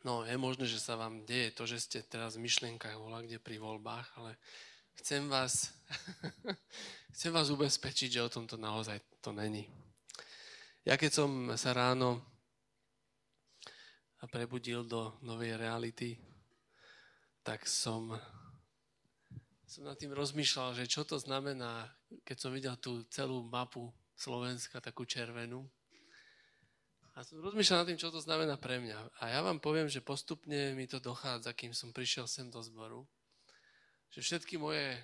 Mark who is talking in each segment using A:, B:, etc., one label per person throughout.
A: No, je možné, že sa vám deje to, že ste teraz v myšlienkach volá kde pri voľbách, ale chcem vás, chcem vás ubezpečiť, že o tomto naozaj to není. Ja keď som sa ráno prebudil do novej reality, tak som, som nad tým rozmýšľal, že čo to znamená, keď som videl tú celú mapu Slovenska, takú červenú, a som rozmýšľal nad tým, čo to znamená pre mňa. A ja vám poviem, že postupne mi to dochádza, kým som prišiel sem do zboru, že všetky moje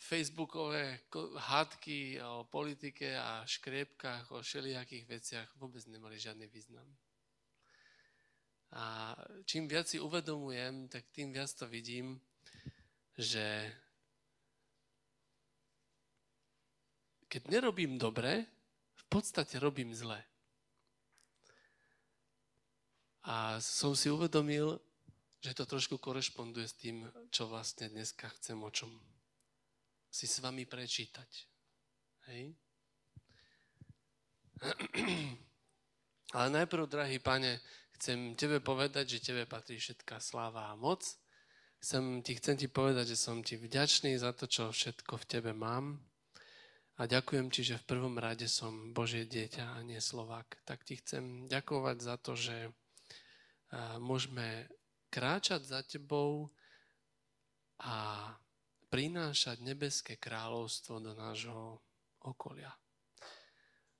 A: facebookové hádky o politike a škriepkách, o všelijakých veciach vôbec nemali žiadny význam. A čím viac si uvedomujem, tak tým viac to vidím, že keď nerobím dobre, v podstate robím zle. A som si uvedomil, že to trošku korešponduje s tým, čo vlastne dneska chcem o čom si s vami prečítať. Hej? Ale najprv, drahý pane, chcem tebe povedať, že tebe patrí všetká sláva a moc. Chcem ti, chcem ti povedať, že som ti vďačný za to, čo všetko v tebe mám. A ďakujem ti, že v prvom rade som Božie dieťa a nie Slovák. Tak ti chcem ďakovať za to, že môžeme kráčať za tebou a prinášať nebeské kráľovstvo do nášho okolia.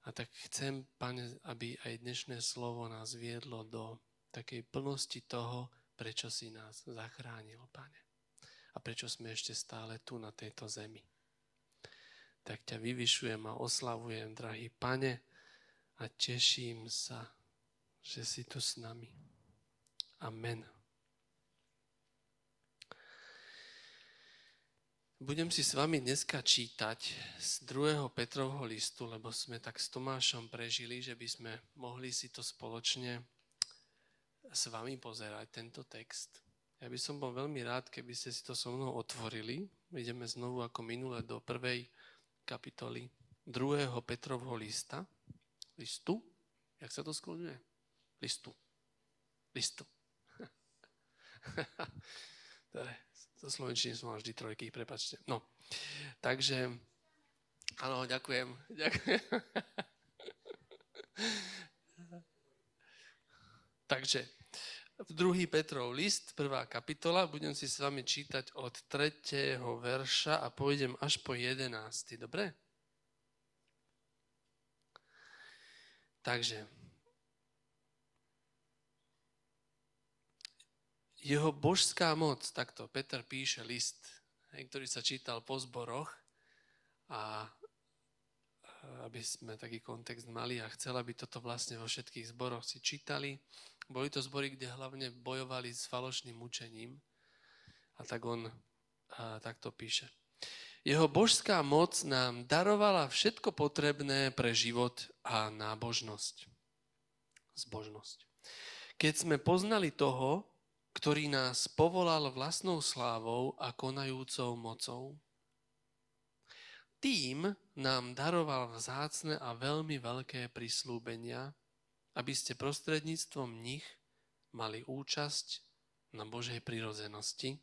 A: A tak chcem, Pane, aby aj dnešné slovo nás viedlo do takej plnosti toho, prečo si nás zachránil, Pane. A prečo sme ešte stále tu na tejto zemi. Tak ťa vyvyšujem a oslavujem, drahý Pane, a teším sa, že si tu s nami. Amen. Budem si s vami dneska čítať z 2. Petrovho listu, lebo sme tak s Tomášom prežili, že by sme mohli si to spoločne s vami pozerať, tento text. Ja by som bol veľmi rád, keby ste si to so mnou otvorili. Ideme znovu ako minule do prvej kapitoly 2. Petrovho lista. Listu? Jak sa to skloňuje? Listu. Listu. Zo slovenčiny som mal vždy trojky, prepačte. No, takže, áno, ďakujem. ďakujem. takže, druhý Petrov list, prvá kapitola, budem si s vami čítať od 3. verša a pôjdem až po 11. Dobre? Takže, jeho božská moc, takto Peter píše list, ktorý sa čítal po zboroch a aby sme taký kontext mali a chcel, aby toto vlastne vo všetkých zboroch si čítali. Boli to zbory, kde hlavne bojovali s falošným mučením a tak on a, takto píše. Jeho božská moc nám darovala všetko potrebné pre život a nábožnosť. Zbožnosť. Keď sme poznali toho, ktorý nás povolal vlastnou slávou a konajúcou mocou. Tým nám daroval vzácne a veľmi veľké prislúbenia, aby ste prostredníctvom nich mali účasť na Božej prirodzenosti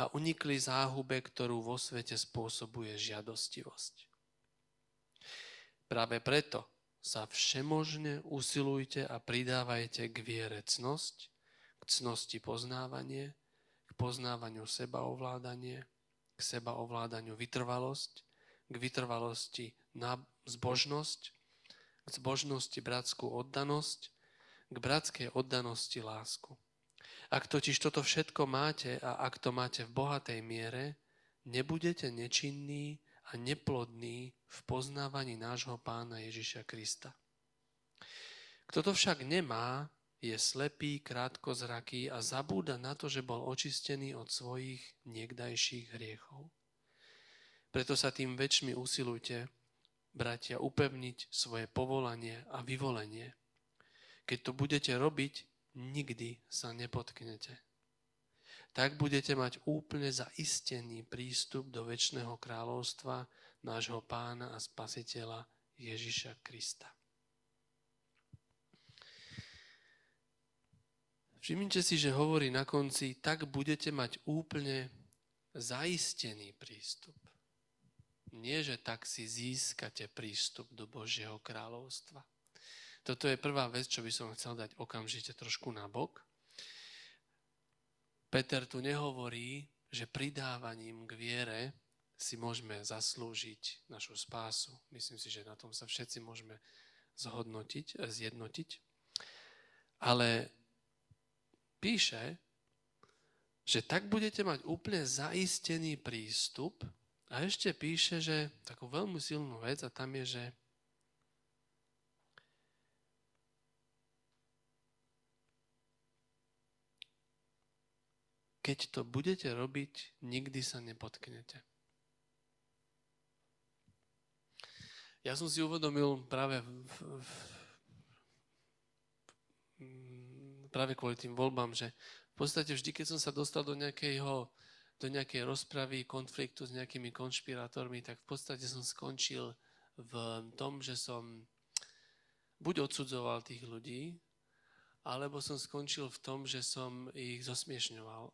A: a unikli záhube, ktorú vo svete spôsobuje žiadostivosť. Práve preto sa všemožne usilujte a pridávajte k viere cnosti poznávanie, k poznávaniu sebaovládanie, k sebaovládaniu vytrvalosť, k vytrvalosti na zbožnosť, k zbožnosti bratskú oddanosť, k bratskej oddanosti lásku. Ak totiž toto všetko máte a ak to máte v bohatej miere, nebudete nečinní a neplodní v poznávaní nášho pána Ježiša Krista. Kto to však nemá, je slepý, krátkozraký a zabúda na to, že bol očistený od svojich niekdajších hriechov. Preto sa tým väčšmi usilujte, bratia, upevniť svoje povolanie a vyvolenie. Keď to budete robiť, nikdy sa nepotknete. Tak budete mať úplne zaistený prístup do väčšného kráľovstva nášho pána a spasiteľa Ježiša Krista. Všimnite si, že hovorí na konci, tak budete mať úplne zaistený prístup. Nie, že tak si získate prístup do Božieho kráľovstva. Toto je prvá vec, čo by som chcel dať okamžite trošku na bok. Peter tu nehovorí, že pridávaním k viere si môžeme zaslúžiť našu spásu. Myslím si, že na tom sa všetci môžeme zhodnotiť, zjednotiť. Ale píše, že tak budete mať úplne zaistený prístup a ešte píše, že takú veľmi silnú vec a tam je, že keď to budete robiť, nikdy sa nepotknete. Ja som si uvedomil práve v, v, v, práve kvôli tým voľbám, že v podstate vždy, keď som sa dostal do nejakého do nejakej rozpravy, konfliktu s nejakými konšpirátormi, tak v podstate som skončil v tom, že som buď odsudzoval tých ľudí, alebo som skončil v tom, že som ich zosmiešňoval.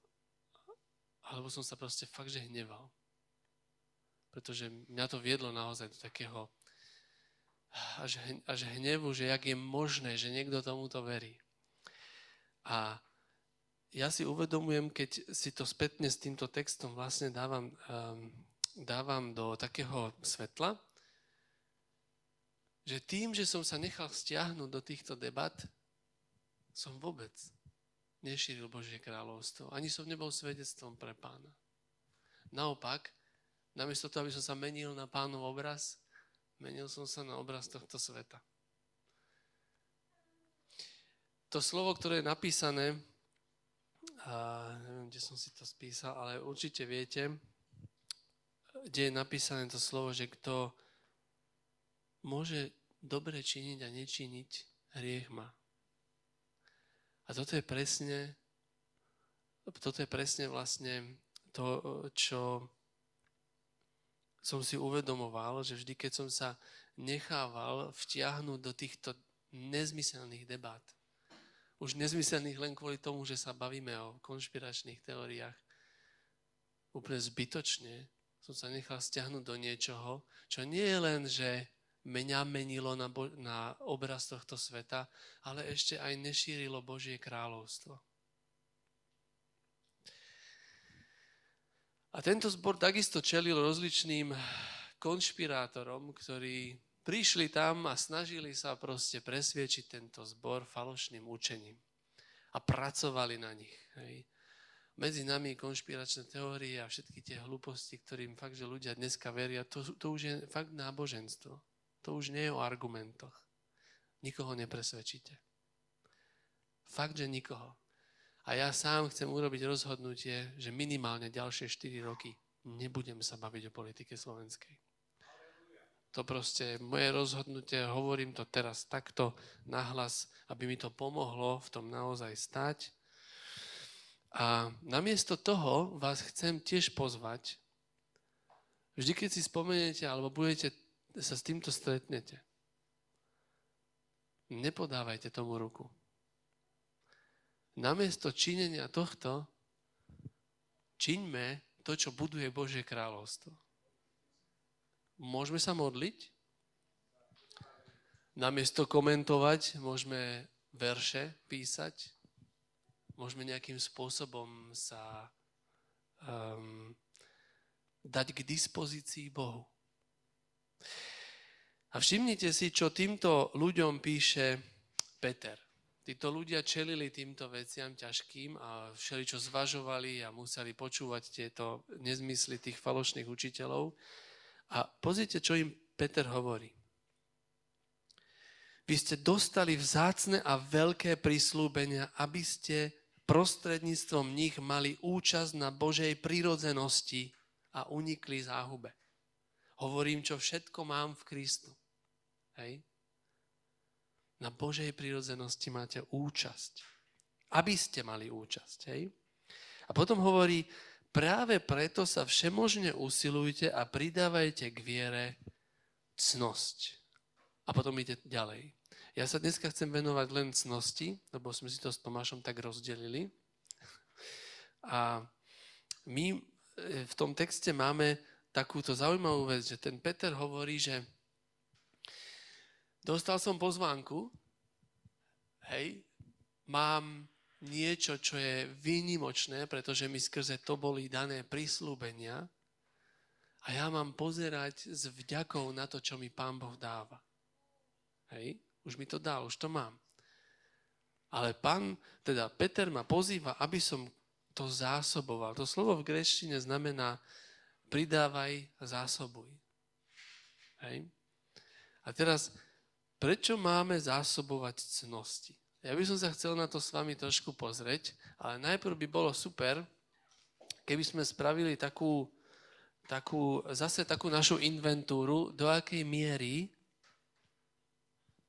A: Alebo som sa proste fakt, že hneval. Pretože mňa to viedlo naozaj do takého až, až hnevu, že jak je možné, že niekto tomuto verí. A ja si uvedomujem, keď si to spätne s týmto textom vlastne dávam, um, dávam do takého svetla, že tým, že som sa nechal stiahnuť do týchto debat, som vôbec nešíril Božie kráľovstvo. Ani som nebol svedectvom pre pána. Naopak, namiesto toho, aby som sa menil na pánov obraz, menil som sa na obraz tohto sveta. To slovo, ktoré je napísané a neviem, kde som si to spísal, ale určite viete, kde je napísané to slovo, že kto môže dobre činiť a nečiniť, hriech má. A toto je presne, toto je presne vlastne to, čo som si uvedomoval, že vždy, keď som sa nechával vtiahnuť do týchto nezmyselných debát, už nezmyselných len kvôli tomu, že sa bavíme o konšpiračných teóriách. Úplne zbytočne som sa nechal stiahnuť do niečoho, čo nie je len, že mňa menilo na, bo- na obraz tohto sveta, ale ešte aj nešírilo Božie kráľovstvo. A tento zbor takisto čelil rozličným konšpirátorom, ktorí prišli tam a snažili sa proste presviečiť tento zbor falošným učením. A pracovali na nich. Hej. Medzi nami konšpiračné teórie a všetky tie hlúposti, ktorým fakt, že ľudia dneska veria, to, to už je fakt náboženstvo. To už nie je o argumentoch. Nikoho nepresvedčíte. Fakt, že nikoho. A ja sám chcem urobiť rozhodnutie, že minimálne ďalšie 4 roky nebudem sa baviť o politike slovenskej. To proste je moje rozhodnutie, hovorím to teraz takto nahlas, aby mi to pomohlo v tom naozaj stať. A namiesto toho vás chcem tiež pozvať, vždy keď si spomeniete alebo budete sa s týmto stretnete, nepodávajte tomu ruku. Namiesto činenia tohto, čiňme to, čo buduje Božie kráľovstvo. Môžeme sa modliť? Namiesto komentovať, môžeme verše písať, môžeme nejakým spôsobom sa um, dať k dispozícii Bohu. A všimnite si, čo týmto ľuďom píše Peter. Títo ľudia čelili týmto veciam ťažkým a všeli, čo zvažovali a museli počúvať tieto nezmysly tých falošných učiteľov. A pozrite, čo im Peter hovorí. Vy ste dostali vzácne a veľké prislúbenia, aby ste prostredníctvom nich mali účasť na Božej prírodzenosti a unikli záhube. Hovorím, čo všetko mám v Kristu. Hej? Na Božej prírodzenosti máte účasť. Aby ste mali účasť. Hej? A potom hovorí, Práve preto sa všemožne usilujte a pridávajte k viere cnosť. A potom ide ďalej. Ja sa dneska chcem venovať len cnosti, lebo sme si to s Tomášom tak rozdelili. A my e, v tom texte máme takúto zaujímavú vec, že ten Peter hovorí, že dostal som pozvánku, hej, mám niečo, čo je výnimočné, pretože mi skrze to boli dané prísľubenia a ja mám pozerať s vďakou na to, čo mi Pán Boh dáva. Hej, už mi to dal, už to mám. Ale pán, teda Peter ma pozýva, aby som to zásoboval. To slovo v greštine znamená pridávaj, zásobuj. Hej? A teraz, prečo máme zásobovať cnosti? Ja by som sa chcel na to s vami trošku pozrieť, ale najprv by bolo super, keby sme spravili takú, takú, zase takú našu inventúru, do akej miery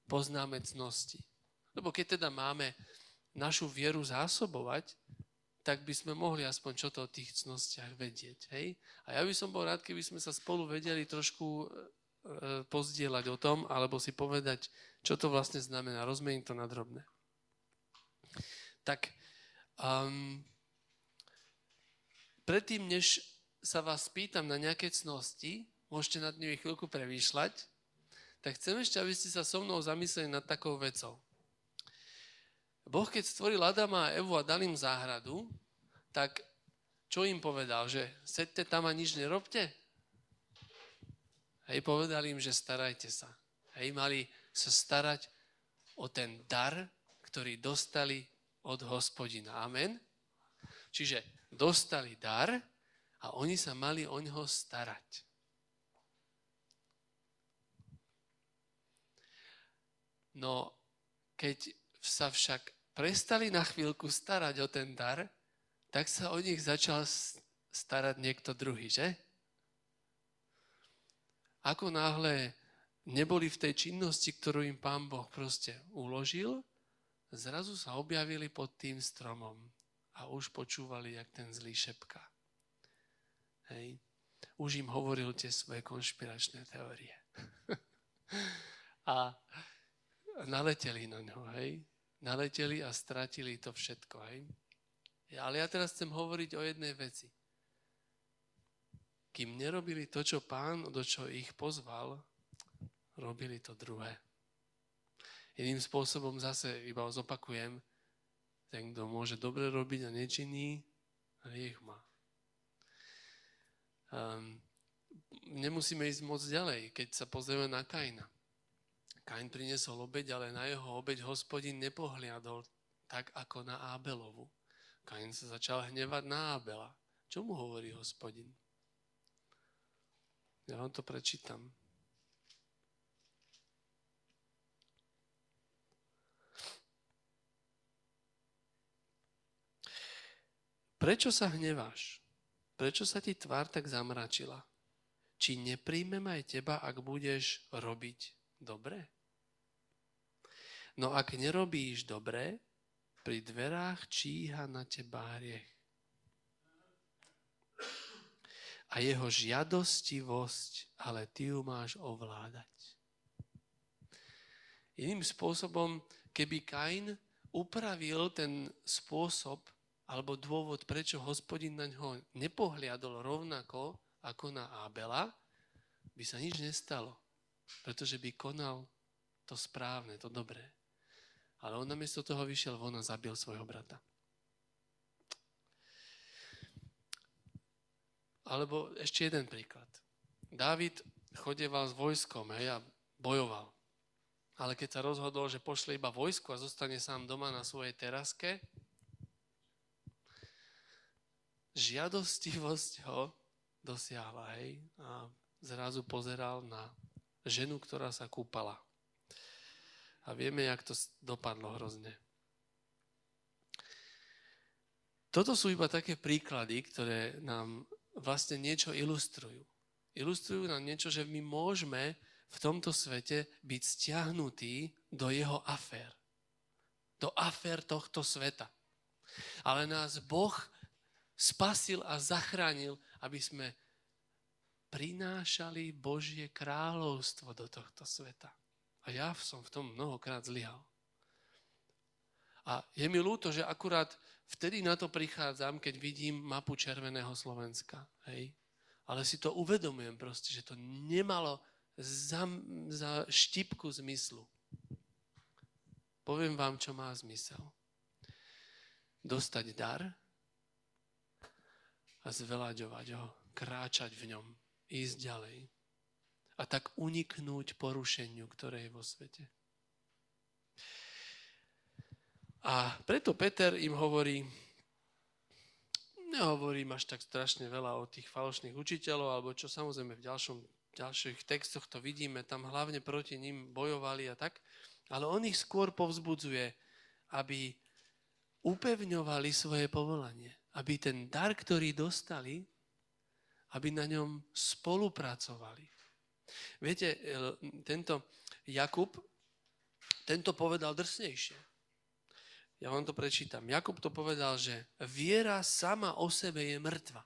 A: poznáme cnosti. Lebo keď teda máme našu vieru zásobovať, tak by sme mohli aspoň čo to o tých cnostiach vedieť. Hej? A ja by som bol rád, keby sme sa spolu vedeli trošku e, pozdieľať o tom, alebo si povedať, čo to vlastne znamená. Rozmeniť to na drobné tak um, predtým, než sa vás pýtam na nejaké cnosti, môžete nad nimi chvíľku prevýšľať, tak chcem ešte, aby ste sa so mnou zamysleli nad takou vecou. Boh, keď stvoril Adama a Evu a dal im záhradu, tak čo im povedal? Že sedte tam a nič nerobte? Hej, povedal im, že starajte sa. Hej, mali sa starať o ten dar, ktorý dostali od hospodina. Amen? Čiže dostali dar a oni sa mali o ňoho starať. No, keď sa však prestali na chvíľku starať o ten dar, tak sa o nich začal starať niekto druhý, že? Ako náhle neboli v tej činnosti, ktorú im pán Boh proste uložil, zrazu sa objavili pod tým stromom a už počúvali, jak ten zlý šepka. Hej. Už im hovoril tie svoje konšpiračné teórie. a naleteli na ňo, hej. Naleteli a stratili to všetko, hej. Ale ja teraz chcem hovoriť o jednej veci. Kým nerobili to, čo pán, do čo ich pozval, robili to druhé. Iným spôsobom zase iba zopakujem, ten, kto môže dobre robiť a nečinný, hriech má. Um, nemusíme ísť moc ďalej, keď sa pozrieme na Kaina. Kain priniesol obeď, ale na jeho obeď hospodin nepohliadol tak ako na Ábelovu. Kain sa začal hnevať na Ábela. Čo mu hovorí hospodin? Ja vám to prečítam. Prečo sa hneváš? Prečo sa ti tvár tak zamračila? Či nepríjmem aj teba, ak budeš robiť dobre? No ak nerobíš dobre, pri dverách číha na teba hriech. A jeho žiadostivosť, ale ty ju máš ovládať. Iným spôsobom, keby Kain upravil ten spôsob, alebo dôvod, prečo hospodin na ňo nepohliadol rovnako ako na Ábela, by sa nič nestalo. Pretože by konal to správne, to dobré. Ale on namiesto toho vyšiel von a zabil svojho brata. Alebo ešte jeden príklad. Dávid chodeval s vojskom hej, a bojoval. Ale keď sa rozhodol, že pošle iba vojsko a zostane sám doma na svojej teraske, žiadostivosť ho dosiahla, hej, a zrazu pozeral na ženu, ktorá sa kúpala. A vieme, jak to dopadlo hrozne. Toto sú iba také príklady, ktoré nám vlastne niečo ilustrujú. Ilustrujú nám niečo, že my môžeme v tomto svete byť stiahnutí do jeho afér. Do afér tohto sveta. Ale nás Boh spasil a zachránil, aby sme prinášali Božie kráľovstvo do tohto sveta. A ja som v tom mnohokrát zlyhal. A je mi ľúto, že akurát vtedy na to prichádzam, keď vidím mapu Červeného Slovenska. Hej? Ale si to uvedomujem proste, že to nemalo za, za štipku zmyslu. Poviem vám, čo má zmysel. Dostať dar a zvelaďovať ho, kráčať v ňom, ísť ďalej. A tak uniknúť porušeniu, ktoré je vo svete. A preto Peter im hovorí, nehovorím až tak strašne veľa o tých falošných učiteľov, alebo čo samozrejme v ďalšom, ďalších textoch to vidíme, tam hlavne proti ním bojovali a tak, ale on ich skôr povzbudzuje, aby upevňovali svoje povolanie, aby ten dar, ktorý dostali, aby na ňom spolupracovali. Viete, tento Jakub, tento povedal drsnejšie. Ja vám to prečítam. Jakub to povedal, že viera sama o sebe je mŕtva.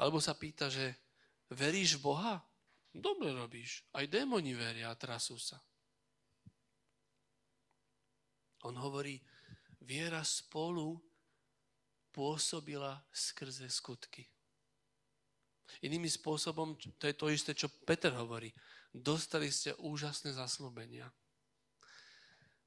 A: Alebo sa pýta, že veríš v Boha? Dobre robíš. Aj démoni veria a trasú sa. On hovorí, viera spolu pôsobila skrze skutky. Inými spôsobom, to je to isté, čo Peter hovorí. Dostali ste úžasné zaslúbenia.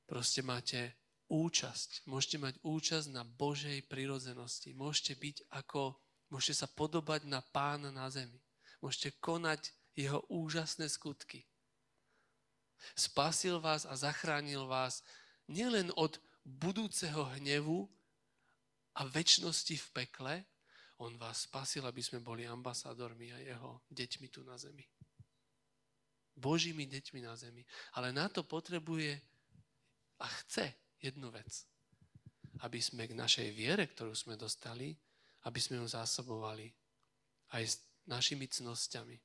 A: Proste máte účasť. Môžete mať účasť na Božej prirodzenosti. Môžete byť ako, môžete sa podobať na pána na zemi. Môžete konať jeho úžasné skutky. Spasil vás a zachránil vás nielen od budúceho hnevu a väčšnosti v pekle, on vás spasil, aby sme boli ambasádormi a jeho deťmi tu na zemi. Božími deťmi na zemi. Ale na to potrebuje a chce jednu vec. Aby sme k našej viere, ktorú sme dostali, aby sme ju zásobovali aj s našimi cnosťami.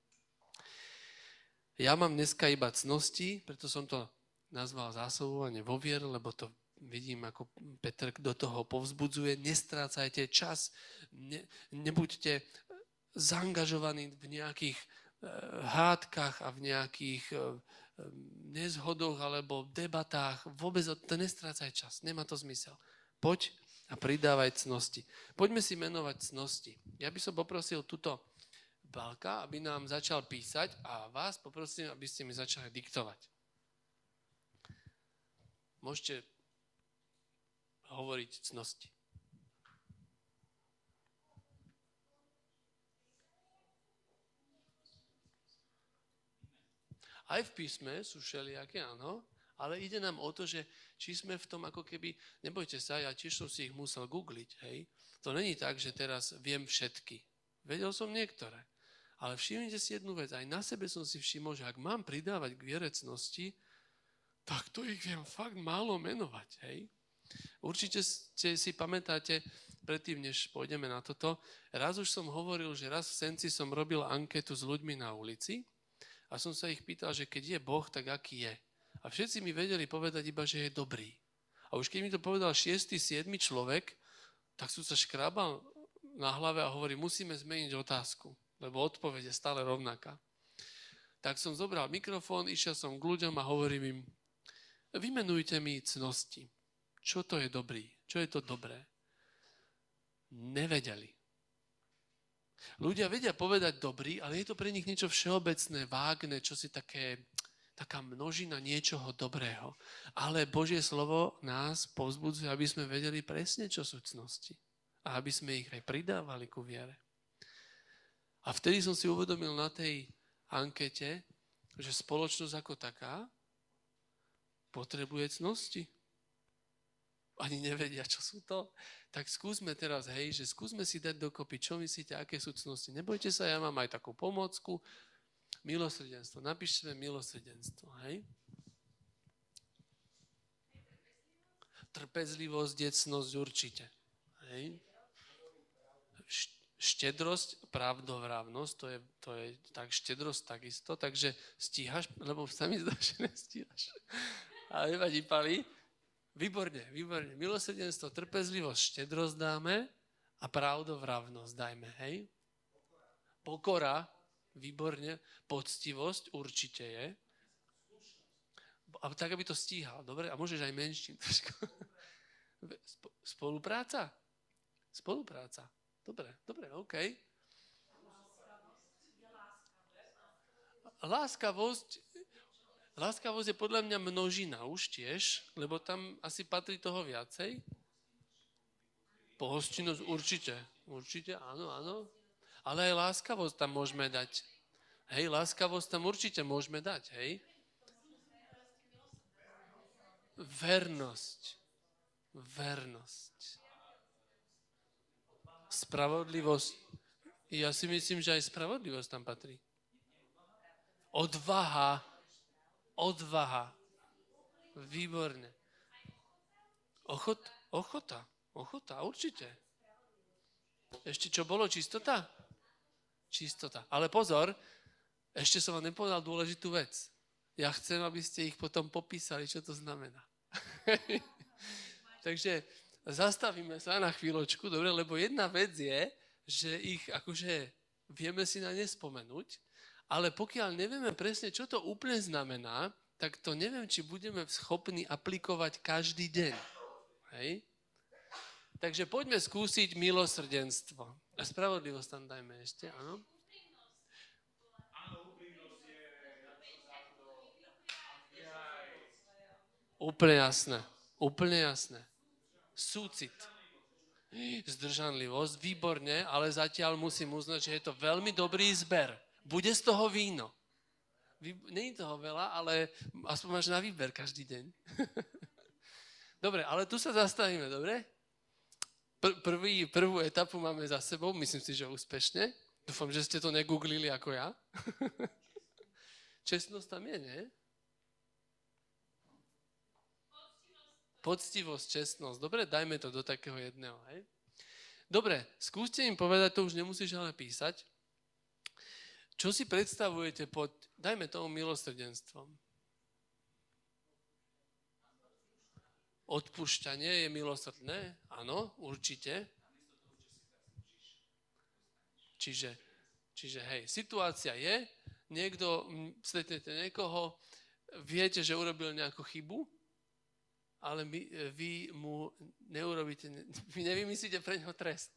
A: Ja mám dneska iba cnosti, preto som to nazval zásobovanie vo viere, lebo to vidím, ako Petr do toho povzbudzuje. Nestrácajte čas, ne, nebuďte zaangažovaní v nejakých Eh, hádkach a v nejakých eh, nezhodoch alebo debatách. Vôbec to nestrácaj čas. Nemá to zmysel. Poď a pridávaj cnosti. Poďme si menovať cnosti. Ja by som poprosil túto Balka, aby nám začal písať a vás poprosím, aby ste mi začali diktovať. Môžete hovoriť cnosti. Aj v písme sú všelijaké, áno, ale ide nám o to, že či sme v tom ako keby, nebojte sa, ja tiež som si ich musel googliť, hej. To není tak, že teraz viem všetky. Vedel som niektoré. Ale všimnite si jednu vec, aj na sebe som si všimol, že ak mám pridávať k vierecnosti, tak to ich viem fakt málo menovať, hej. Určite ste si pamätáte, predtým, než pôjdeme na toto, raz už som hovoril, že raz v Senci som robil anketu s ľuďmi na ulici a som sa ich pýtal, že keď je Boh, tak aký je. A všetci mi vedeli povedať iba, že je dobrý. A už keď mi to povedal 6. 7. človek, tak som sa škrábal na hlave a hovorí, musíme zmeniť otázku, lebo odpoveď je stále rovnaká. Tak som zobral mikrofón, išiel som k ľuďom a hovorím im, vymenujte mi cnosti. Čo to je dobrý? Čo je to dobré? Nevedeli. Ľudia vedia povedať dobrý, ale je to pre nich niečo všeobecné, vágne, čo si také, taká množina niečoho dobrého. Ale Božie slovo nás povzbudzuje, aby sme vedeli presne, čo sú cnosti. A aby sme ich aj pridávali ku viere. A vtedy som si uvedomil na tej ankete, že spoločnosť ako taká potrebuje cnosti ani nevedia, čo sú to, tak skúsme teraz, hej, že skúsme si dať dokopy, čo myslíte, aké sú cnosti. Nebojte sa, ja mám aj takú pomocku. Milosrdenstvo. Napíšeme milosrdenstvo, hej. Trpezlivosť, decnosť určite. Hej. Štedrosť, pravdovravnosť, to je, to je tak štedrosť takisto, takže stíhaš, lebo sa mi zdá, že nestíhaš. Ale nevadí, Pali. Výborne, výborne. Milosrdenstvo, trpezlivosť, štedrosť dáme a pravdovravnosť dajme, hej? Pokora, Výborne. Poctivosť určite je. A tak, aby to stíhal. Dobre? A môžeš aj menším. Spolupráca? Spolupráca. Dobre, dobre, OK. Láskavosť, láskavosť je podľa mňa množina už tiež, lebo tam asi patrí toho viacej. Pohostinnosť určite. Určite, áno, áno. Ale aj láskavosť tam môžeme dať. Hej, láskavosť tam určite môžeme dať, hej. Vernosť. Vernosť. Spravodlivosť. Ja si myslím, že aj spravodlivosť tam patrí. Odvaha. Odvaha. Výborne. Ochot, ochota. Ochota, určite. Ešte čo bolo? Čistota? Čistota. Ale pozor, ešte som vám nepovedal dôležitú vec. Ja chcem, aby ste ich potom popísali, čo to znamená. Takže zastavíme sa na chvíľočku, dobre, lebo jedna vec je, že ich akože vieme si na ne spomenúť, ale pokiaľ nevieme presne, čo to úplne znamená, tak to neviem, či budeme schopní aplikovať každý deň. Hej? Takže poďme skúsiť milosrdenstvo. A spravodlivosť tam dajme ešte, áno? Úplne jasné. Úplne jasné. Súcit. Zdržanlivosť, výborne, ale zatiaľ musím uznať, že je to veľmi dobrý zber. Bude z toho víno. Není toho veľa, ale aspoň máš na výber každý deň. dobre, ale tu sa zastavíme, dobre? Pr- prvý, prvú etapu máme za sebou, myslím si, že úspešne. Dúfam, že ste to negooglili ako ja. Čestnosť tam je, nie? Poctivosť, čestnosť. Dobre, dajme to do takého jedného, hej? Dobre, skúste im povedať, to už nemusíš ale písať. Čo si predstavujete pod, dajme tomu milosrdenstvom? Odpúšťanie je milosrdné? Áno, určite. Čiže, čiže hej, situácia je, niekto, stretnete niekoho, viete, že urobil nejakú chybu, ale my, vy mu neurobíte, vy nevymyslíte pre neho trest.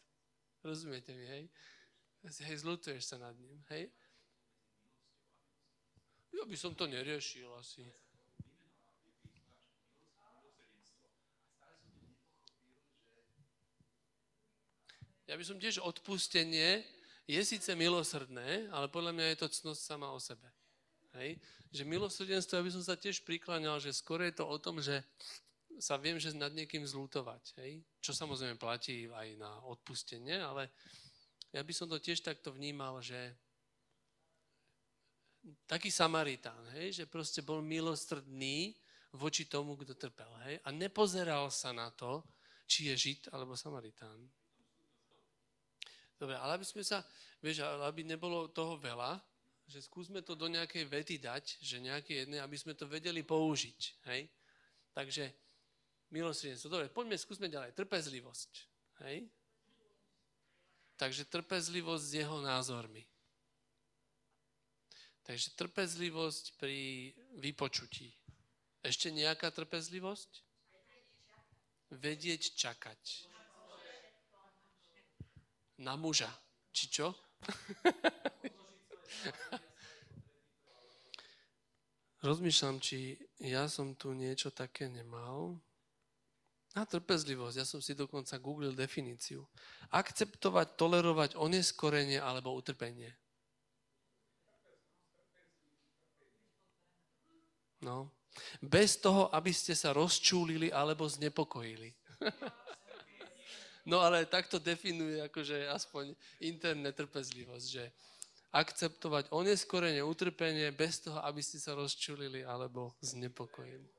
A: Rozumiete mi, hej? Hej, zlutuješ sa nad ním, hej? Ja by som to neriešil asi. Ja by som tiež odpustenie je síce milosrdné, ale podľa mňa je to cnosť sama o sebe. Hej? Že milosrdenstvo, ja by som sa tiež prikláňal, že skôr je to o tom, že sa viem, že nad niekým zlútovať. Hej? Čo samozrejme platí aj na odpustenie, ale ja by som to tiež takto vnímal, že taký Samaritán, hej? že proste bol milostrdný voči tomu, kto trpel. Hej? A nepozeral sa na to, či je Žid alebo Samaritán. Dobre, ale aby sme sa, vieš, aby nebolo toho veľa, že skúsme to do nejakej vety dať, že nejaké jedné, aby sme to vedeli použiť. Hej? Takže milosrdenstvo. Dobre, poďme, skúsme ďalej. Trpezlivosť. Hej? Takže trpezlivosť s jeho názormi. Takže trpezlivosť pri vypočutí. Ešte nejaká trpezlivosť? Vedieť čakať na muža. Či čo? Rozmýšľam, či ja som tu niečo také nemal. A trpezlivosť, ja som si dokonca googlil definíciu. Akceptovať, tolerovať oneskorenie alebo utrpenie. No. Bez toho, aby ste sa rozčúlili alebo znepokojili. No ale takto definuje akože aspoň internet trpezlivosť, že akceptovať oneskorenie, utrpenie bez toho, aby ste sa rozčulili alebo znepokojili.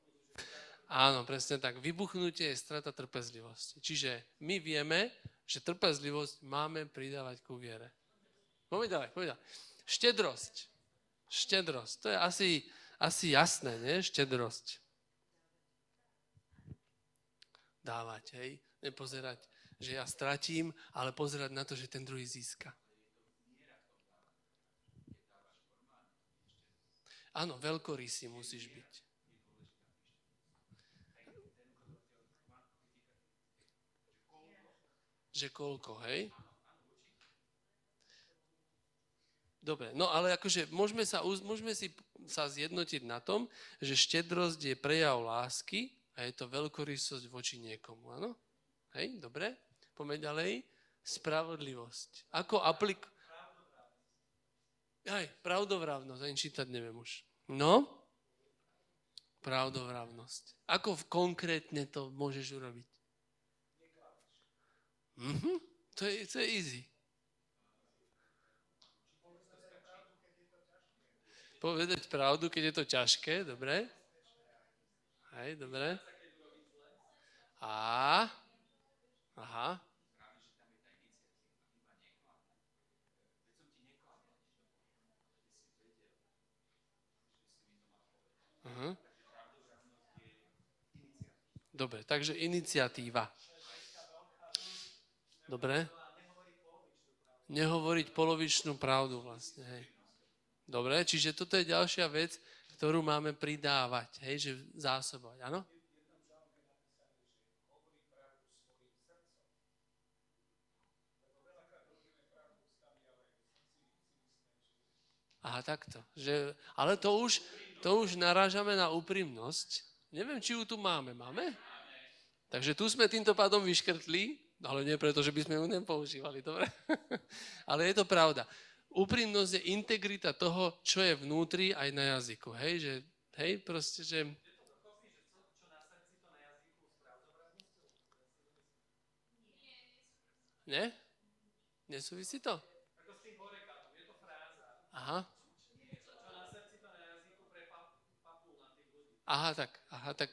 A: Áno, presne tak. Vybuchnutie je strata trpezlivosti. Čiže my vieme, že trpezlivosť máme pridávať ku viere. Poďme ďalej, poďme ďalej. Štedrosť. Štedrosť. To je asi, asi jasné, nie? Štedrosť. Dávať, hej? Nepozerať že ja stratím, ale pozerať na to, že ten druhý získa. Áno, veľkorysý musíš byť. Že koľko, hej? Dobre, no ale akože môžeme, sa, môžeme si sa zjednotiť na tom, že štedrosť je prejav lásky a je to veľkorysosť voči niekomu, áno? Hej, dobre? Poďme ďalej. Spravodlivosť. Ako aplik... Aj, pravdovravnosť, ani čítať neviem už. No, pravdovravnosť. Ako konkrétne to môžeš urobiť? Mhm, to je, to je easy. Povedať pravdu, keď je to ťažké, dobre? Hej, dobre. A, aha. Uh-huh. Dobre, takže iniciatíva. Dobre? Nehovoriť polovičnú pravdu vlastne, hej. Dobre, čiže toto je ďalšia vec, ktorú máme pridávať, hej, že zásobovať, áno? Aha, takto. Že, ale to už, to už narážame na úprimnosť. Neviem, či ju tu máme. Máme? Takže tu sme týmto pádom vyškrtli, ale nie preto, že by sme ju nepoužívali, dobre? ale je to pravda. Úprimnosť je integrita toho, čo je vnútri aj na jazyku. Hej, že, hej, proste, že... Nie? Nesúvisí to? Aha. Aha, tak, aha, tak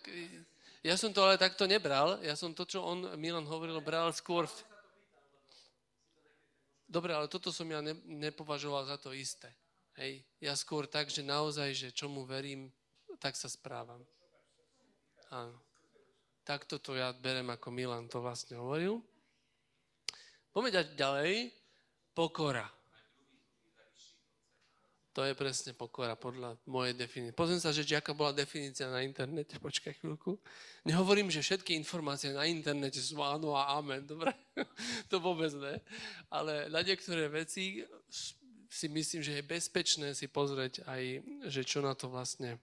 A: ja som to ale takto nebral. Ja som to, čo on, Milan hovoril, bral skôr... V... Dobre, ale toto som ja ne, nepovažoval za to isté. Hej. Ja skôr tak, že naozaj, že čomu verím, tak sa správam. Áno. Takto to ja berem, ako Milan to vlastne hovoril. Poďme ďalej. Pokora. To je presne pokora podľa mojej definície. Pozriem sa, že aká bola definícia na internete. Počkaj chvíľku. Nehovorím, že všetky informácie na internete sú áno a amen. Dobre? to vôbec ne. Ale na niektoré veci si myslím, že je bezpečné si pozrieť aj, že čo na to vlastne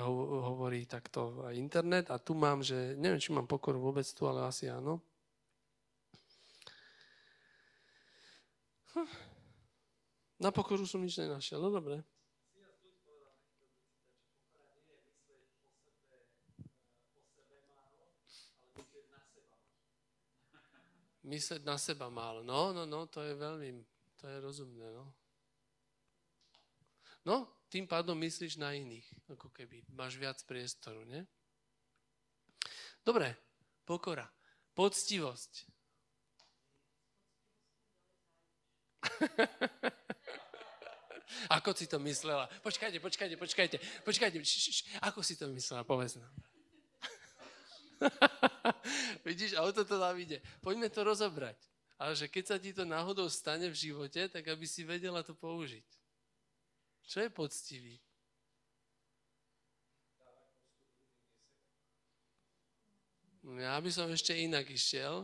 A: hovorí takto internet. A tu mám, že neviem, či mám pokoru vôbec tu, ale asi áno. Hm. Na pokoru som nič nenašiel. No dobre. Mysleť na seba málo. No, no, no, to je veľmi, to je rozumné, no. No, tým pádom myslíš na iných, ako keby. Máš viac priestoru, nie? Dobre, pokora. Poctivosť. Ako si to myslela? Počkajte, počkajte, počkajte, počkajte. Š, š, ako si to myslela? Povedz nám. Vidíš, a o toto nám ide. Poďme to rozobrať. Ale že keď sa ti to náhodou stane v živote, tak aby si vedela to použiť. Čo je poctivý? Ja by som ešte inak išiel.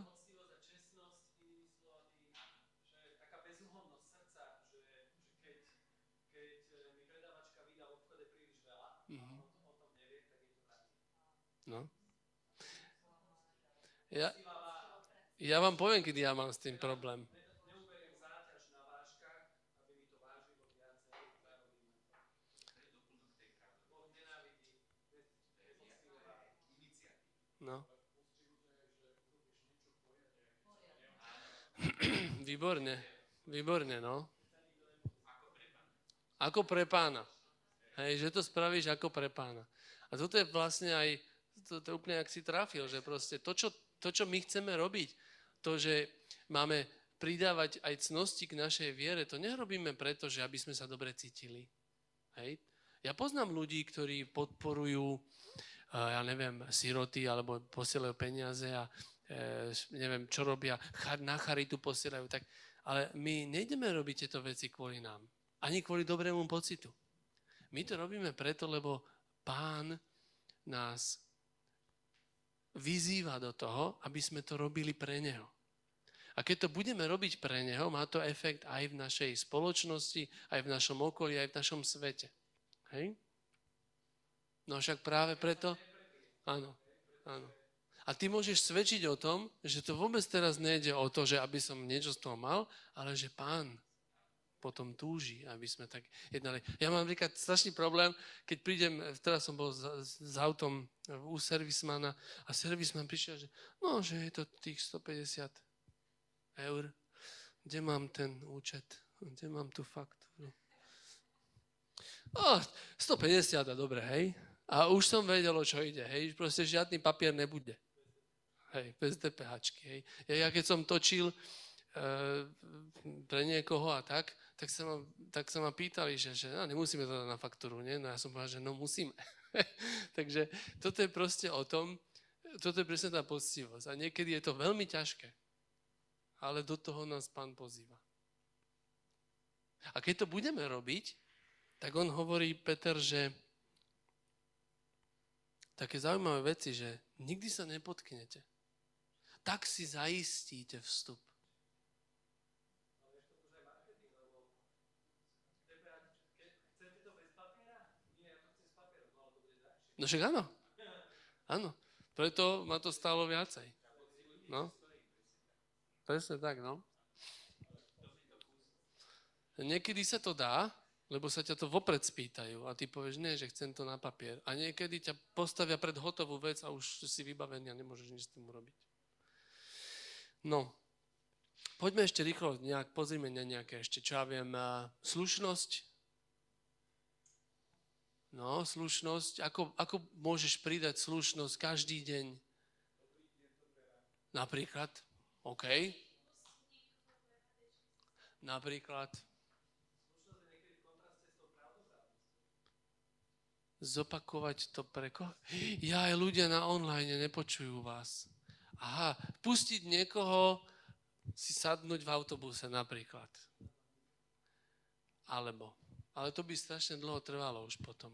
A: No. Ja, ja vám poviem, kedy ja mám s tým problém. No. Výborne, výborne, no. Ako pre pána. Hej, že to spravíš ako pre pána. A toto je vlastne aj to, to úplne ak si trafil, že proste to čo, to, čo my chceme robiť, to, že máme pridávať aj cnosti k našej viere, to nerobíme preto, že aby sme sa dobre cítili. Hej? Ja poznám ľudí, ktorí podporujú, ja neviem, siroty alebo posielajú peniaze a e, neviem, čo robia, na charitu posielajú, tak, ale my nejdeme robiť tieto veci kvôli nám. Ani kvôli dobrému pocitu. My to robíme preto, lebo pán nás vyzýva do toho, aby sme to robili pre neho. A keď to budeme robiť pre neho, má to efekt aj v našej spoločnosti, aj v našom okolí, aj v našom svete. Hej? No však práve preto... Áno, áno. A ty môžeš svedčiť o tom, že to vôbec teraz nejde o to, že aby som niečo z toho mal, ale že pán potom túži, aby sme tak jednali. Ja mám napríklad strašný problém, keď prídem, teraz som bol s, s autom u servismana a servisman prišiel, že no, že je to tých 150 eur. Kde mám ten účet? Kde mám tú faktúru? Oh, 150 a dobre, hej. A už som vedel, o čo ide, hej. Proste žiadny papier nebude. Hej, bez DPH. Hej. Ja, ja keď som točil e, pre niekoho a tak, tak sa ma, tak sa ma pýtali, že, že no, nemusíme to dať na faktúru, nie? No ja som povedal, že no musíme. Takže toto je proste o tom, toto je presne tá poctivosť. A niekedy je to veľmi ťažké ale do toho nás pán pozýva. A keď to budeme robiť, tak on hovorí, Peter, že také zaujímavé veci, že nikdy sa nepotknete. Tak si zaistíte vstup. No však áno. Áno. Preto ma to stalo viacej. No. Presne tak, no. Niekedy sa to dá, lebo sa ťa to vopred spýtajú a ty povieš, nie, že chcem to na papier. A niekedy ťa postavia pred hotovú vec a už si vybavený a nemôžeš nič s tým urobiť. No, poďme ešte rýchlo, nejak, pozrime na nejaké ešte, čo ja viem, slušnosť. No, slušnosť. Ako, ako môžeš pridať slušnosť každý deň? Napríklad. OK. Napríklad zopakovať to preko. Ja aj ľudia na online nepočujú vás. Aha, pustiť niekoho si sadnúť v autobuse napríklad. Alebo. Ale to by strašne dlho trvalo už potom.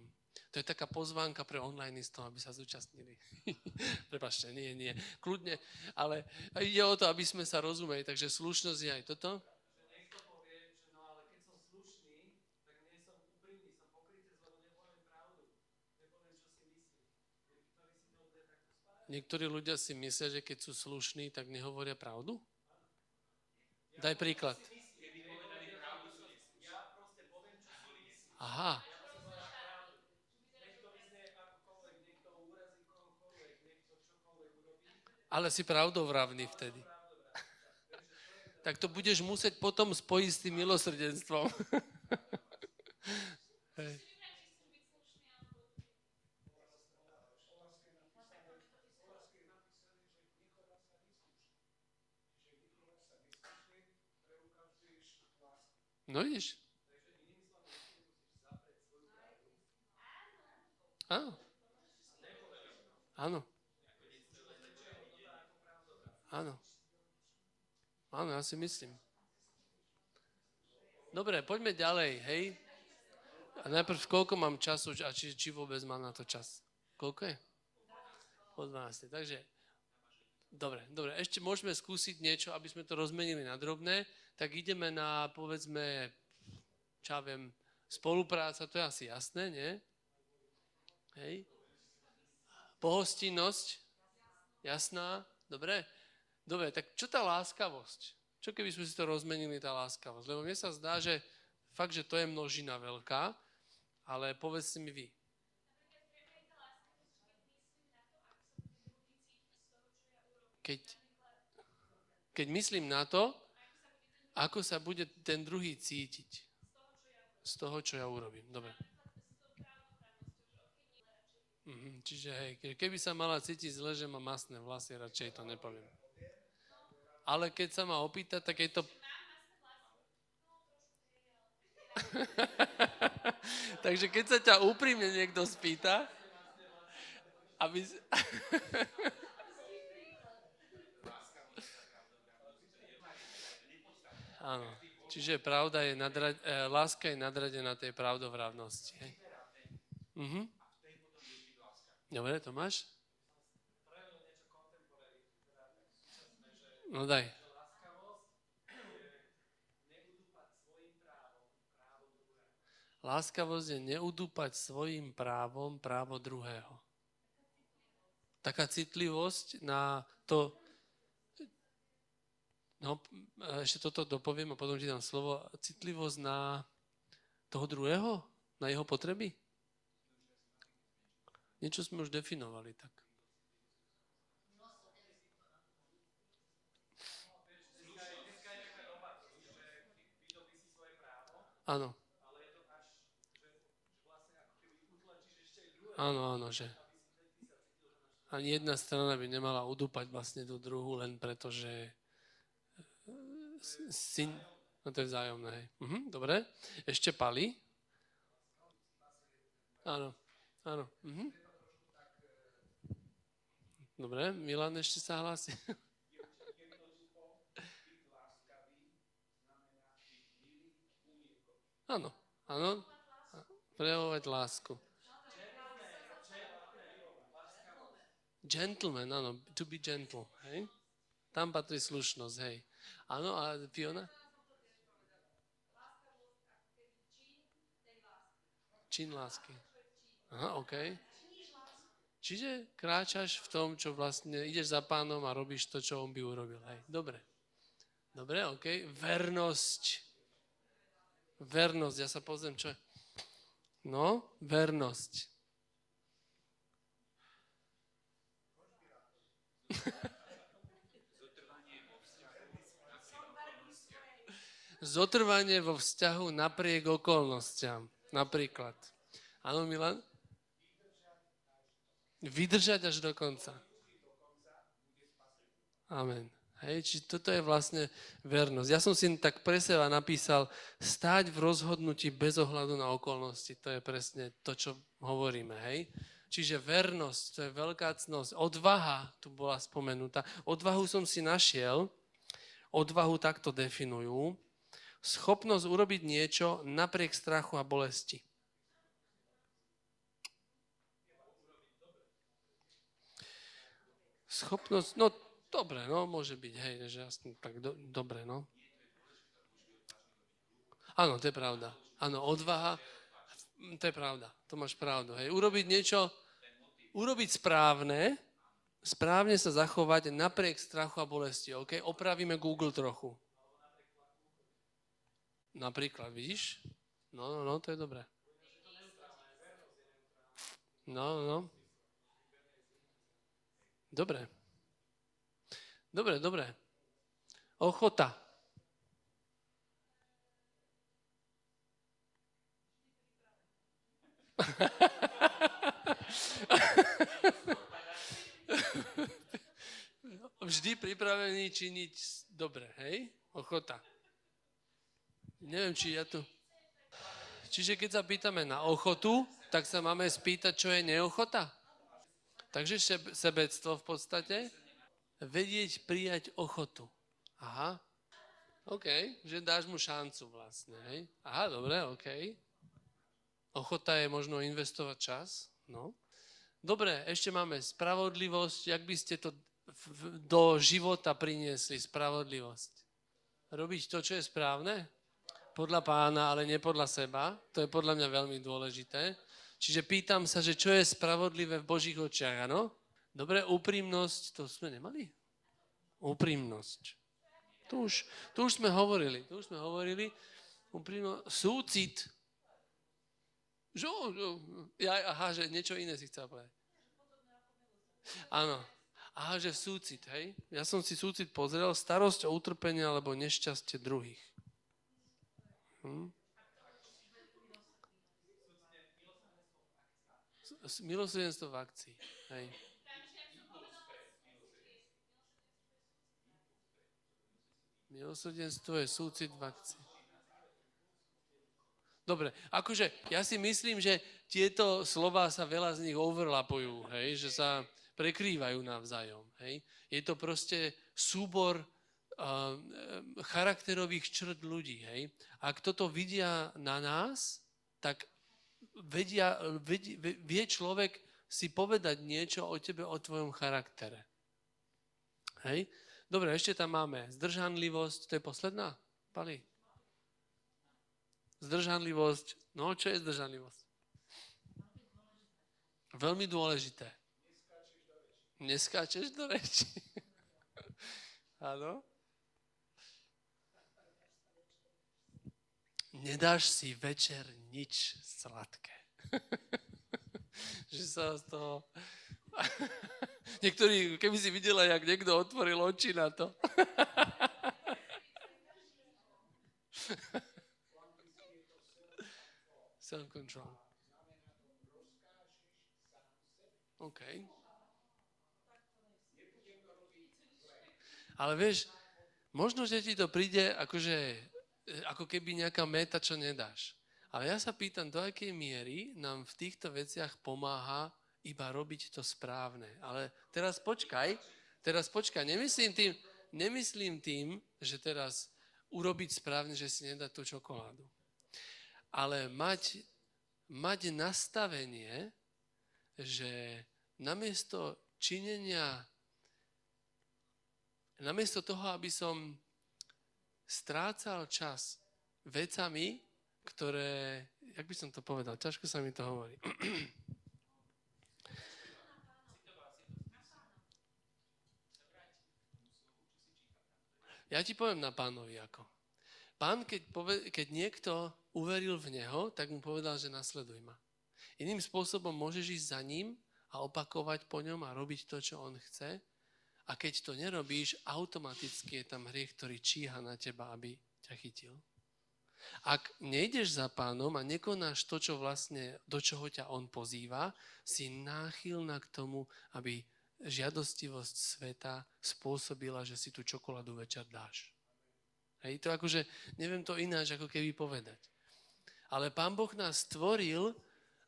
A: To je taká pozvánka pre online z toho, aby sa zúčastnili. Prepašte, nie, nie. Kľudne, ale ide o to, aby sme sa rozumeli. Takže slušnosť je aj toto. Niektorí ľudia si myslia, že keď sú slušní, tak nehovoria pravdu? Daj príklad. Aha, Ale si pravdovravný vtedy. tak to budeš musieť potom spojiť s tým milosrdenstvom. No vidíš. Áno. Áno. Áno. Áno, ja si myslím. Dobre, poďme ďalej, hej? A najprv, koľko mám času a či, či vôbec mám na to čas? Koľko je? Po 12. Takže, dobre, dobre. Ešte môžeme skúsiť niečo, aby sme to rozmenili na drobné. Tak ideme na, povedzme, čo ja viem, spolupráca, to je asi jasné, nie? Hej? Pohostinnosť? Jasná? Dobre? Dobre, tak čo tá láskavosť? Čo keby sme si to rozmenili, tá láskavosť? Lebo mne sa zdá, že fakt, že to je množina veľká, ale povedzte mi vy. Keď, keď myslím na to, ako sa bude ten druhý cítiť z toho, čo ja urobím. Dobre. Mhm, čiže hej, keby sa mala cítiť zle, že má masné vlasy, radšej to nepoviem ale keď sa ma opýta, tak je to... Takže keď sa ťa úprimne niekto spýta, aby... Áno. Čiže pravda je nadrad, e, láska je nadradená tej pravdovravnosti. Hej? Mhm. Dobre, Tomáš? No daj. Láskavosť je neudúpať svojim právom právo druhého. Taká citlivosť na to, no ešte toto dopoviem a potom ti dám slovo, citlivosť na toho druhého, na jeho potreby. Niečo sme už definovali tak. Áno. Áno, áno, že ani jedna strana by nemala udúpať vlastne tú druhú len preto, že syn... No to je vzájomné, hej. Mhm, dobre. Ešte Pali? Áno, áno. Mhm. Dobre, Milan ešte sa hlási. Áno, áno. Prejavovať lásku. Gentleman, áno, to be gentle, hej? Tam patrí slušnosť, hej. Áno, a Fiona? Čin lásky. Aha, OK. Čiže kráčaš v tom, čo vlastne ideš za pánom a robíš to, čo on by urobil. Hej, dobre. Dobre, OK. Vernosť. Vernosť, ja sa pozriem, čo je. No, vernosť. Zotrvanie vo vzťahu napriek okolnostiam. Napríklad. Áno, Milan? Vydržať až do konca. Amen. Hej, či toto je vlastne vernosť. Ja som si tak pre seba napísal stáť v rozhodnutí bez ohľadu na okolnosti. To je presne to, čo hovoríme. Hej. Čiže vernosť, to je veľká cnosť. Odvaha tu bola spomenutá. Odvahu som si našiel. Odvahu takto definujú. Schopnosť urobiť niečo napriek strachu a bolesti. Schopnosť, no Dobre, no, môže byť, hej, že jasne, tak do, dobre, no. Áno, to je pravda. Áno, odvaha, to je pravda, to máš pravdu, hej. Urobiť niečo, urobiť správne, správne sa zachovať napriek strachu a bolesti, OK? Opravíme Google trochu. Napríklad, vidíš? No, no, no, to je dobré. No, no. Dobre. Dobre, dobre. Ochota. Vždy pripravený činiť dobre, hej? Ochota. Neviem, či ja tu... Čiže keď sa pýtame na ochotu, tak sa máme spýtať, čo je neochota. Takže sebectvo v podstate vedieť prijať ochotu. Aha, OK, že dáš mu šancu vlastne, hej? Aha, dobre, OK. Ochota je možno investovať čas, no. Dobre, ešte máme spravodlivosť. Jak by ste to do života priniesli, spravodlivosť? Robiť to, čo je správne? Podľa pána, ale nie podľa seba. To je podľa mňa veľmi dôležité. Čiže pýtam sa, že čo je spravodlivé v Božích očiach, áno? Dobre, úprimnosť, to sme nemali? Úprimnosť. Tu už, tu už sme hovorili, tu už sme hovorili, úprimnosť, súcit. Že, ja, aha, že niečo iné si chcel povedať. Áno. Aha, že súcit, hej? Ja som si súcit pozrel, starosť o utrpenie alebo nešťastie druhých. Hm? Milosrdenstvo v akcii. Hej. Milosrdenstvo je súcit v akcii. Dobre, akože ja si myslím, že tieto slova sa veľa z nich overlapujú, hej, že sa prekrývajú navzájom. Hej. Je to proste súbor uh, charakterových črt ľudí. Hej. Ak toto vidia na nás, tak vedia, vedie, vie človek si povedať niečo o tebe, o tvojom charaktere. Hej? Dobre, ešte tam máme zdržanlivosť, to je posledná, Pali? Zdržanlivosť, no čo je zdržanlivosť? Veľmi dôležité. Neskáčeš do reči. Áno? Nedáš si večer nič sladké. že sa z toho... Niektorí, keby si videla, jak niekto otvoril oči na to. Self-control. OK. Ale vieš, možno, že ti to príde akože, ako keby nejaká meta, čo nedáš. Ale ja sa pýtam, do akej miery nám v týchto veciach pomáha iba robiť to správne. Ale teraz počkaj, teraz počkaj, nemyslím tým, nemyslím tým, že teraz urobiť správne, že si nedá tú čokoládu. Ale mať, mať nastavenie, že namiesto činenia, namiesto toho, aby som strácal čas vecami, ktoré, jak by som to povedal, ťažko sa mi to hovorí. Ja ti poviem na pánovi ako. Pán, keď, poved, keď niekto uveril v neho, tak mu povedal, že nasleduj ma. Iným spôsobom môžeš ísť za ním a opakovať po ňom a robiť to, čo on chce. A keď to nerobíš, automaticky je tam hriech, ktorý číha na teba, aby ťa chytil. Ak nejdeš za pánom a nekonáš to, čo vlastne, do čoho ťa on pozýva, si náchylná k tomu, aby žiadostivosť sveta spôsobila, že si tú čokoládu večer dáš. Hej, to akože, neviem to ináč, ako keby povedať. Ale Pán Boh nás stvoril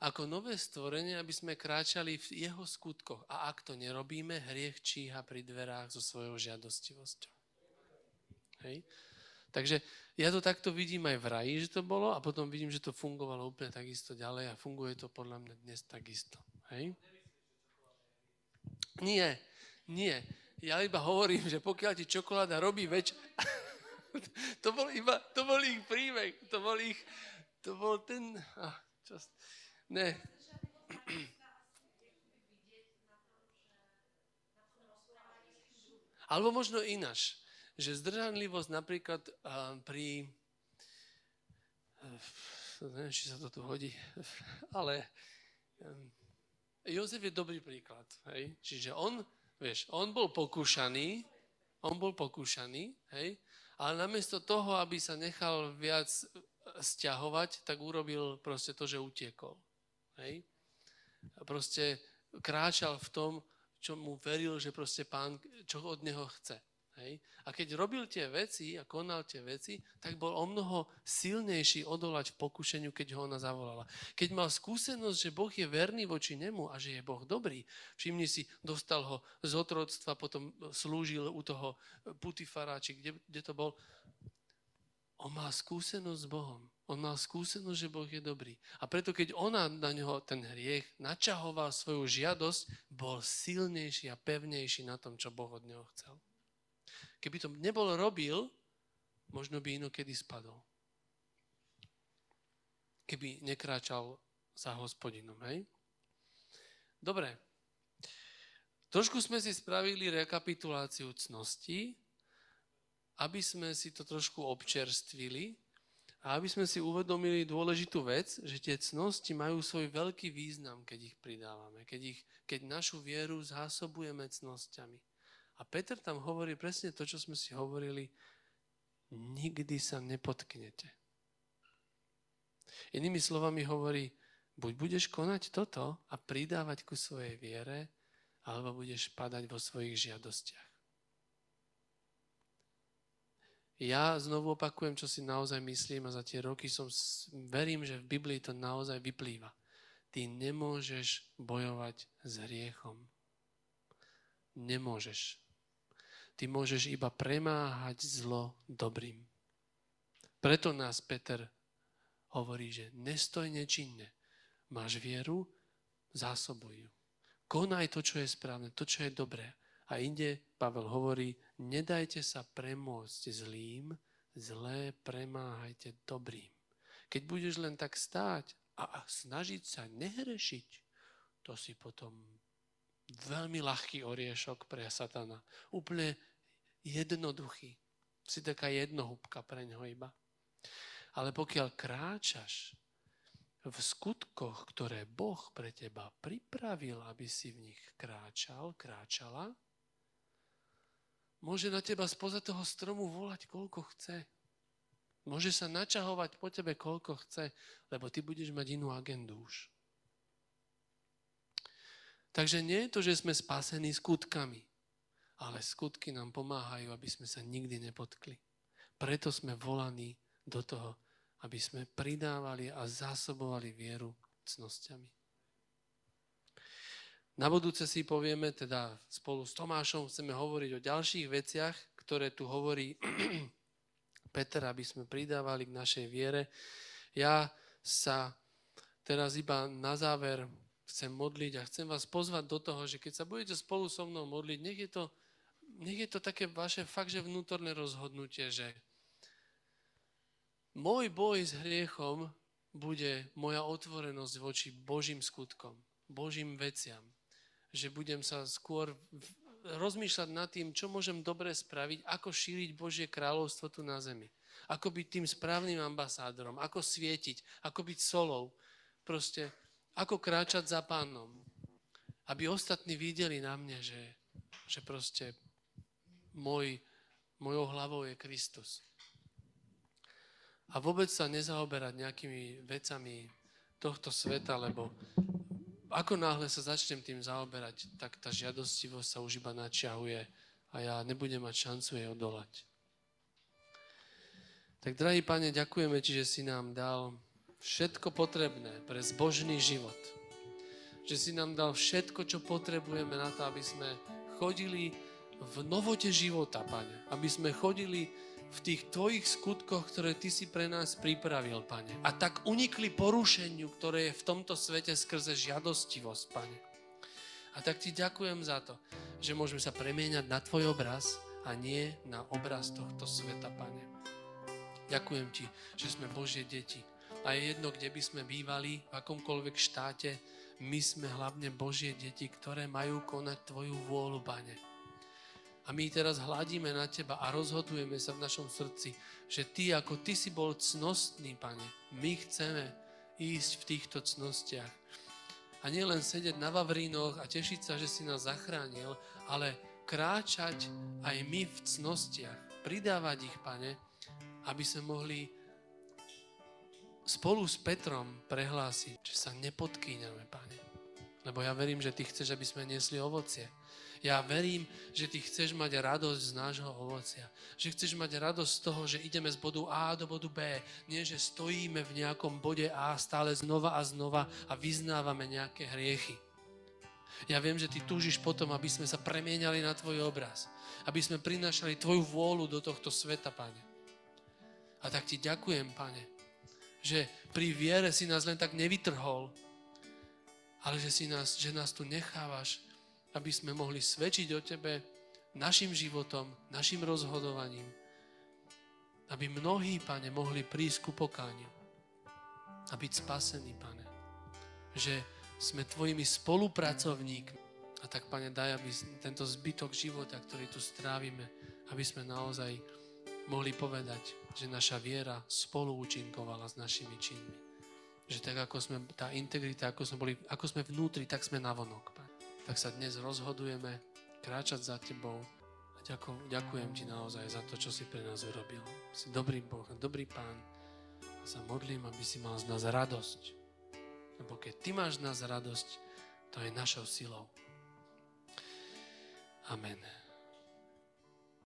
A: ako nové stvorenie, aby sme kráčali v jeho skutkoch. A ak to nerobíme, hriech číha pri dverách so svojou žiadostivosťou. Hej? Takže ja to takto vidím aj v raji, že to bolo a potom vidím, že to fungovalo úplne takisto ďalej a funguje to podľa mňa dnes takisto. Hej? Nie, nie. Ja iba hovorím, že pokiaľ ti čokoláda robí väč... to bol iba, to bol ich príbeh, to bol ich, to bol ten... Ah, just... Ne. Alebo možno ináč že zdržanlivosť napríklad pri... Neviem, či sa to tu hodí, ale Jozef je dobrý príklad. Hej? Čiže on, vieš, on bol pokúšaný, on bol pokúšaný, hej? ale namiesto toho, aby sa nechal viac stiahovať, tak urobil proste to, že utiekol. Hej? A proste kráčal v tom, čo mu veril, že proste pán, čo od neho chce. Hej? A keď robil tie veci a konal tie veci, tak bol o mnoho silnejší odolať v pokušeniu, keď ho ona zavolala. Keď mal skúsenosť, že Boh je verný voči nemu a že je Boh dobrý, všimni si, dostal ho z otroctva, potom slúžil u toho Putifara, či kde, kde to bol. On mal skúsenosť s Bohom. On mal skúsenosť, že Boh je dobrý. A preto, keď ona na neho ten hriech načahoval svoju žiadosť, bol silnejší a pevnejší na tom, čo Boh od neho chcel. Keby to nebol robil, možno by inokedy spadol. Keby nekráčal za hospodinom, hej? Dobre. Trošku sme si spravili rekapituláciu cnosti, aby sme si to trošku občerstvili a aby sme si uvedomili dôležitú vec, že tie cnosti majú svoj veľký význam, keď ich pridávame, keď, ich, keď našu vieru zásobujeme cnosťami. A Peter tam hovorí presne to, čo sme si hovorili, nikdy sa nepotknete. Inými slovami hovorí, buď budeš konať toto a pridávať ku svojej viere, alebo budeš padať vo svojich žiadostiach. Ja znovu opakujem, čo si naozaj myslím a za tie roky som, verím, že v Biblii to naozaj vyplýva. Ty nemôžeš bojovať s hriechom. Nemôžeš. Ty môžeš iba premáhať zlo dobrým. Preto nás Peter hovorí, že nestoj nečinne. Máš vieru? Zásobuj ju. Konaj to, čo je správne, to, čo je dobré. A inde Pavel hovorí, nedajte sa premôcť zlým, zlé premáhajte dobrým. Keď budeš len tak stáť a snažiť sa nehrešiť, to si potom veľmi ľahký oriešok pre satana. Úplne jednoduchý. Si taká jednohúbka pre ňo iba. Ale pokiaľ kráčaš v skutkoch, ktoré Boh pre teba pripravil, aby si v nich kráčal, kráčala, môže na teba spoza toho stromu volať, koľko chce. Môže sa načahovať po tebe, koľko chce, lebo ty budeš mať inú agendu už. Takže nie je to, že sme spasení skutkami, ale skutky nám pomáhajú, aby sme sa nikdy nepotkli. Preto sme volaní do toho, aby sme pridávali a zásobovali vieru cnosťami. Na budúce si povieme, teda spolu s Tomášom chceme hovoriť o ďalších veciach, ktoré tu hovorí Peter, aby sme pridávali k našej viere. Ja sa teraz iba na záver chcem modliť a chcem vás pozvať do toho, že keď sa budete spolu so mnou modliť, nech je to, nech je to také vaše fakt, že vnútorné rozhodnutie, že môj boj s hriechom bude moja otvorenosť voči Božím skutkom, Božím veciam. Že budem sa skôr rozmýšľať nad tým, čo môžem dobre spraviť, ako šíriť Božie kráľovstvo tu na zemi. Ako byť tým správnym ambasádorom, ako svietiť, ako byť solou. Proste, ako kráčať za pánom. Aby ostatní videli na mne, že, že proste môj, mojou hlavou je Kristus a vôbec sa nezaoberať nejakými vecami tohto sveta, lebo ako náhle sa začnem tým zaoberať, tak tá žiadostivosť sa už iba načiahuje a ja nebudem mať šancu jej odolať. Tak, drahý pane, ďakujeme ti, že si nám dal všetko potrebné pre zbožný život. Že si nám dal všetko, čo potrebujeme na to, aby sme chodili v novote života, pane. Aby sme chodili v tých tvojich skutkoch, ktoré ty si pre nás pripravil, pane. A tak unikli porušeniu, ktoré je v tomto svete skrze žiadostivosť, pane. A tak ti ďakujem za to, že môžeme sa premieňať na tvoj obraz a nie na obraz tohto sveta, pane. Ďakujem ti, že sme Božie deti. A je jedno, kde by sme bývali, v akomkoľvek štáte, my sme hlavne Božie deti, ktoré majú konať tvoju vôľu, pane. A my teraz hladíme na teba a rozhodujeme sa v našom srdci, že ty, ako ty si bol cnostný, pane, my chceme ísť v týchto cnostiach. A nielen sedieť na Vavrínoch a tešiť sa, že si nás zachránil, ale kráčať aj my v cnostiach, pridávať ich, pane, aby sme mohli spolu s Petrom prehlásiť, že sa nepodkýňame, pane. Lebo ja verím, že ty chceš, aby sme nesli ovocie. Ja verím, že ty chceš mať radosť z nášho ovocia. Že chceš mať radosť z toho, že ideme z bodu A do bodu B. Nie, že stojíme v nejakom bode A stále znova a znova a vyznávame nejaké hriechy. Ja viem, že ty túžiš potom, aby sme sa premieniali na tvoj obraz. Aby sme prinášali tvoju vôľu do tohto sveta, pane. A tak ti ďakujem, pane, že pri viere si nás len tak nevytrhol, ale že, si nás, že nás tu nechávaš aby sme mohli svedčiť o Tebe našim životom, našim rozhodovaním. Aby mnohí, Pane, mohli prísť ku pokániu a byť spasení, Pane. Že sme Tvojimi spolupracovníkmi. A tak, Pane, daj, aby tento zbytok života, ktorý tu strávime, aby sme naozaj mohli povedať, že naša viera spolu účinkovala s našimi činmi. Že tak, ako sme, tá integrita, ako sme, boli, ako sme vnútri, tak sme navonok, Pane tak sa dnes rozhodujeme kráčať za Tebou a ďakujem Ti naozaj za to, čo si pre nás urobil. Si dobrý Boh, dobrý Pán a sa modlím, aby si mal z nás radosť. Lebo keď Ty máš z nás radosť, to je našou silou. Amen.